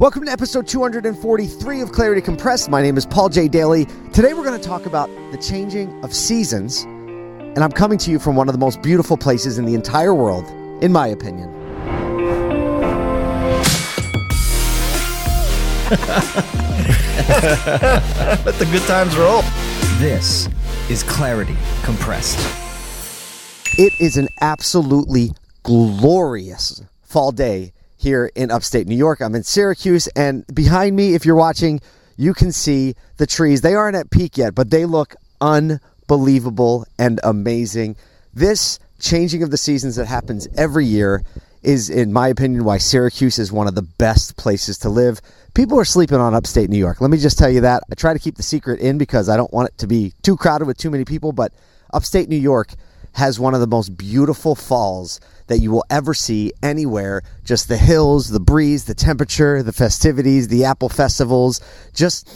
Welcome to episode 243 of Clarity Compressed. My name is Paul J. Daly. Today we're going to talk about the changing of seasons, and I'm coming to you from one of the most beautiful places in the entire world, in my opinion. Let the good times roll. This is Clarity Compressed. It is an absolutely glorious fall day here in upstate New York. I'm in Syracuse, and behind me, if you're watching, you can see the trees. They aren't at peak yet, but they look unbelievable and amazing. This changing of the seasons that happens every year is, in my opinion, why Syracuse is one of the best places to live. People are sleeping on upstate New York. Let me just tell you that. I try to keep the secret in because I don't want it to be too crowded with too many people, but upstate New York has one of the most beautiful falls that you will ever see anywhere. Just the hills, the breeze, the temperature, the festivities, the apple festivals, just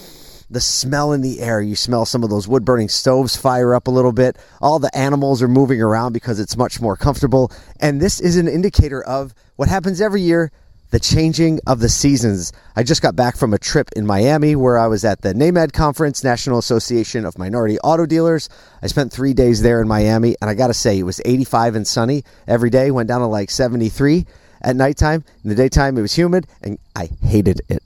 the smell in the air. You smell some of those wood burning stoves fire up a little bit. All the animals are moving around because it's much more comfortable. And this is an indicator of what happens every year the changing of the seasons. I just got back from a trip in Miami where I was at the NAMAD conference, National Association of Minority Auto Dealers. I spent three days there in Miami, and I got to say, it was 85 and sunny every day, went down to like 73 at nighttime. In the daytime, it was humid, and I hated it.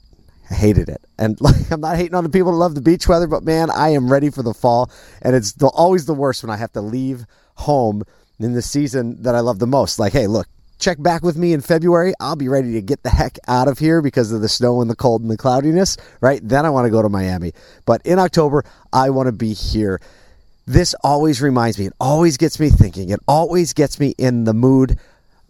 I hated it. And like, I'm not hating on the people that love the beach weather, but man, I am ready for the fall. And it's the, always the worst when I have to leave home in the season that I love the most. Like, hey, look, check back with me in February. I'll be ready to get the heck out of here because of the snow and the cold and the cloudiness, right? Then I want to go to Miami. But in October, I want to be here. This always reminds me, it always gets me thinking, it always gets me in the mood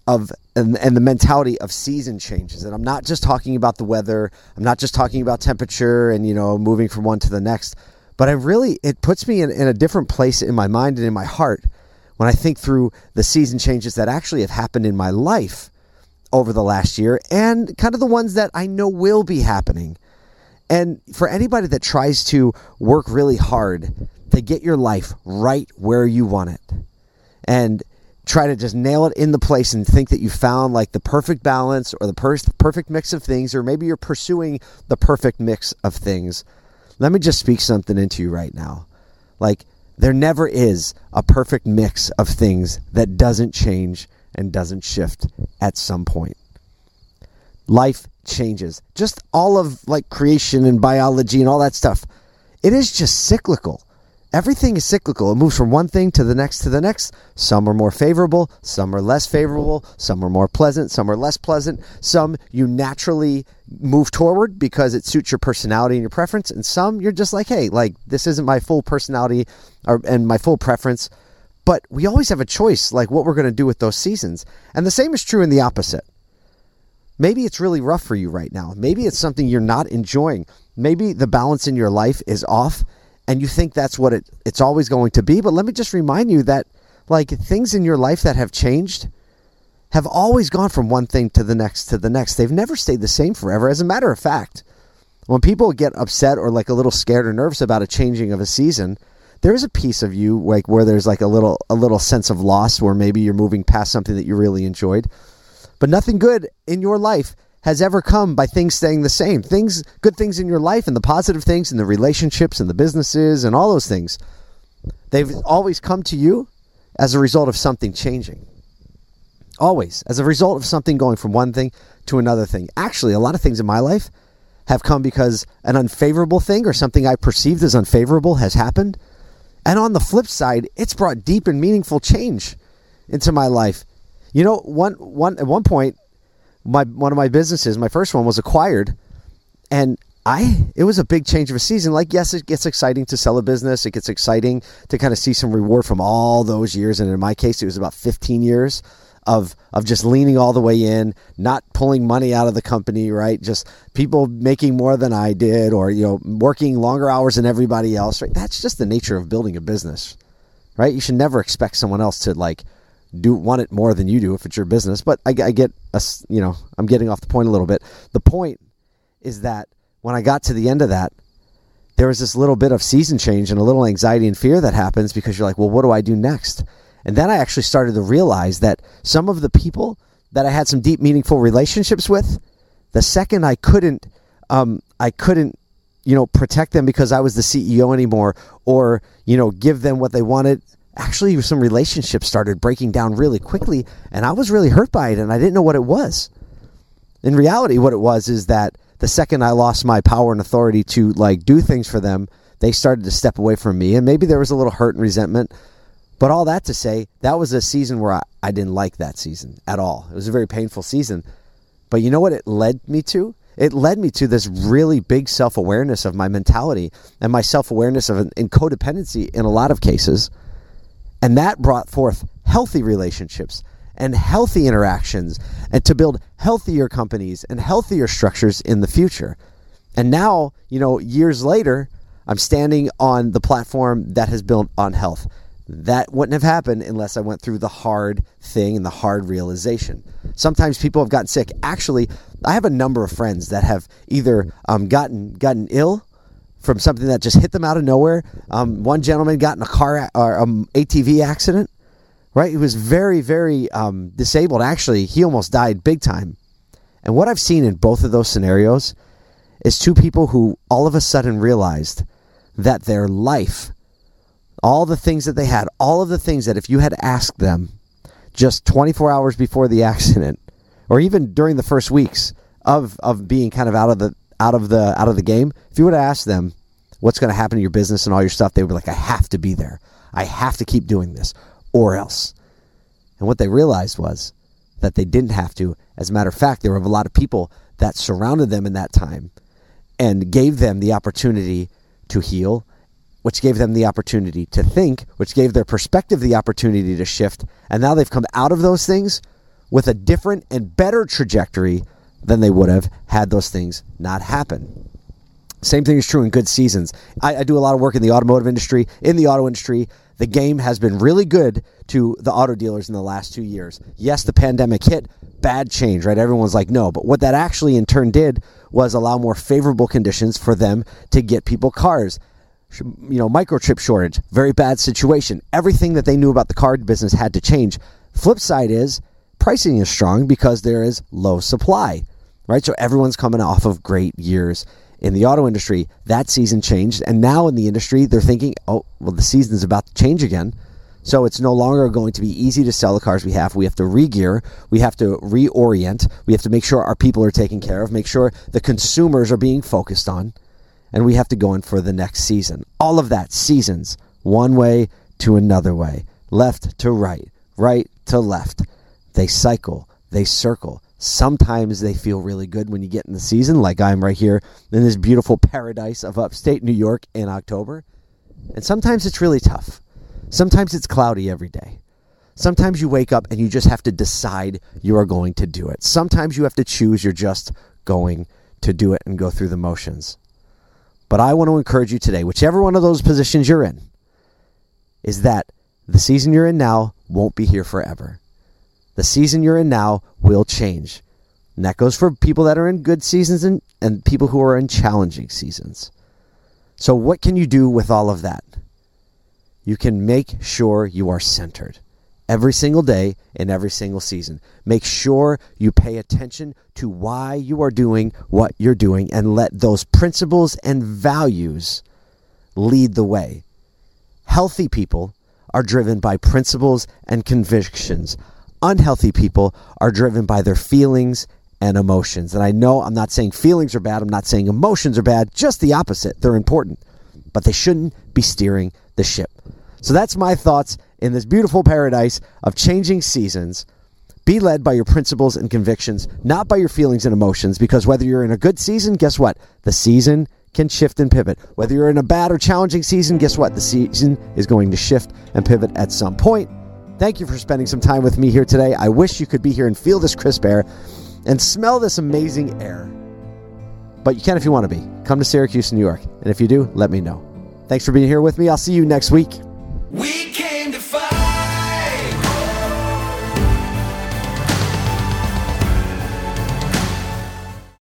of and, and the mentality of season changes. And I'm not just talking about the weather, I'm not just talking about temperature and, you know, moving from one to the next, but I really, it puts me in, in a different place in my mind and in my heart when I think through the season changes that actually have happened in my life over the last year and kind of the ones that I know will be happening. And for anybody that tries to work really hard to get your life right where you want it and try to just nail it in the place and think that you found like the perfect balance or the per- perfect mix of things, or maybe you're pursuing the perfect mix of things, let me just speak something into you right now. Like, there never is a perfect mix of things that doesn't change and doesn't shift at some point. Life changes. Just all of like creation and biology and all that stuff. It is just cyclical. Everything is cyclical. It moves from one thing to the next to the next. Some are more favorable, some are less favorable, some are more pleasant, some are less pleasant. Some you naturally move toward because it suits your personality and your preference, and some you're just like, hey, like this isn't my full personality or and my full preference. But we always have a choice, like what we're going to do with those seasons. And the same is true in the opposite. Maybe it's really rough for you right now. Maybe it's something you're not enjoying. Maybe the balance in your life is off and you think that's what it, it's always going to be. But let me just remind you that like things in your life that have changed have always gone from one thing to the next to the next. They've never stayed the same forever. As a matter of fact, when people get upset or like a little scared or nervous about a changing of a season, there is a piece of you like where there's like a little a little sense of loss where maybe you're moving past something that you really enjoyed. But nothing good in your life has ever come by things staying the same. Things, good things in your life and the positive things and the relationships and the businesses and all those things, they've always come to you as a result of something changing. Always, as a result of something going from one thing to another thing. Actually, a lot of things in my life have come because an unfavorable thing or something I perceived as unfavorable has happened. And on the flip side, it's brought deep and meaningful change into my life. You know, one one at one point my one of my businesses, my first one was acquired, and I it was a big change of a season. Like yes, it gets exciting to sell a business. It gets exciting to kind of see some reward from all those years, and in my case, it was about 15 years of of just leaning all the way in, not pulling money out of the company, right? Just people making more than I did, or you know, working longer hours than everybody else. Right? That's just the nature of building a business, right? You should never expect someone else to like do want it more than you do if it's your business. But I, I get a, you know, I'm getting off the point a little bit. The point is that when I got to the end of that, there was this little bit of season change and a little anxiety and fear that happens because you're like, well, what do I do next? And then I actually started to realize that some of the people that I had some deep, meaningful relationships with, the second I couldn't, um, I couldn't, you know, protect them because I was the CEO anymore, or you know, give them what they wanted. Actually, some relationships started breaking down really quickly, and I was really hurt by it, and I didn't know what it was. In reality, what it was is that the second I lost my power and authority to like do things for them, they started to step away from me, and maybe there was a little hurt and resentment. But all that to say, that was a season where I, I didn't like that season at all. It was a very painful season. But you know what it led me to? It led me to this really big self awareness of my mentality and my self awareness of in codependency in a lot of cases. And that brought forth healthy relationships and healthy interactions and to build healthier companies and healthier structures in the future. And now, you know, years later, I'm standing on the platform that has built on health. That wouldn't have happened unless I went through the hard thing and the hard realization. Sometimes people have gotten sick. Actually, I have a number of friends that have either um, gotten gotten ill from something that just hit them out of nowhere. Um, one gentleman got in a car or um, ATV accident. Right, he was very, very um, disabled. Actually, he almost died big time. And what I've seen in both of those scenarios is two people who all of a sudden realized that their life, all the things that they had, all of the things that if you had asked them just 24 hours before the accident, or even during the first weeks of, of being kind of out of the out of the out of the game, if you would have asked them what's going to happen to your business and all your stuff, they would be like, I have to be there. I have to keep doing this, or else. And what they realized was that they didn't have to. As a matter of fact, there were a lot of people that surrounded them in that time and gave them the opportunity to heal, which gave them the opportunity to think, which gave their perspective the opportunity to shift. And now they've come out of those things with a different and better trajectory than they would have had those things not happen. Same thing is true in good seasons. I, I, do a lot of work in the automotive industry. In the auto industry, the game has been really good to the auto dealers in the last two years. Yes, the pandemic hit, bad change, right? Everyone's like, no. But what that actually in turn did was allow more favorable conditions for them to get people cars. You know, microchip shortage, very bad situation. Everything that they knew about the car business had to change. Flip side is pricing is strong because there is low supply, right? So everyone's coming off of great years in the auto industry. That season changed, and now in the industry, they're thinking, oh, well, the season's about to change again. So it's no longer going to be easy to sell the cars we have. We have to re-gear. We have to reorient. We have to make sure our people are taken care of, make sure the consumers are being focused on, and we have to go in for the next season. All of that seasons, one way to another way, left to right, right to left. They cycle, they circle. Sometimes they feel really good when you get in the season, like I'm right here in this beautiful paradise of upstate New York in October. And sometimes it's really tough. Sometimes it's cloudy every day. Sometimes you wake up and you just have to decide you are going to do it. Sometimes you have to choose you're just going to do it and go through the motions. But I want to encourage you today, whichever one of those positions you're in, is that the season you're in now won't be here forever. The season you're in now will change. And that goes for people that are in good seasons and, and people who are in challenging seasons. So, what can you do with all of that? you can make sure you are centered every single day in every single season. Make sure you pay attention to why you are doing what you're doing and let those principles and values lead the way. Healthy people are driven by principles and convictions. Unhealthy people are driven by their feelings and emotions. And I know I'm not saying feelings are bad, I'm not saying emotions are bad, just the opposite. They're important, but they shouldn't be steering the ship. So that's my thoughts in this beautiful paradise of changing seasons. Be led by your principles and convictions, not by your feelings and emotions, because whether you're in a good season, guess what? The season can shift and pivot. Whether you're in a bad or challenging season, guess what? The season is going to shift and pivot at some point. Thank you for spending some time with me here today. I wish you could be here and feel this crisp air and smell this amazing air. But you can if you want to be. Come to Syracuse, New York. And if you do, let me know. Thanks for being here with me. I'll see you next week. We can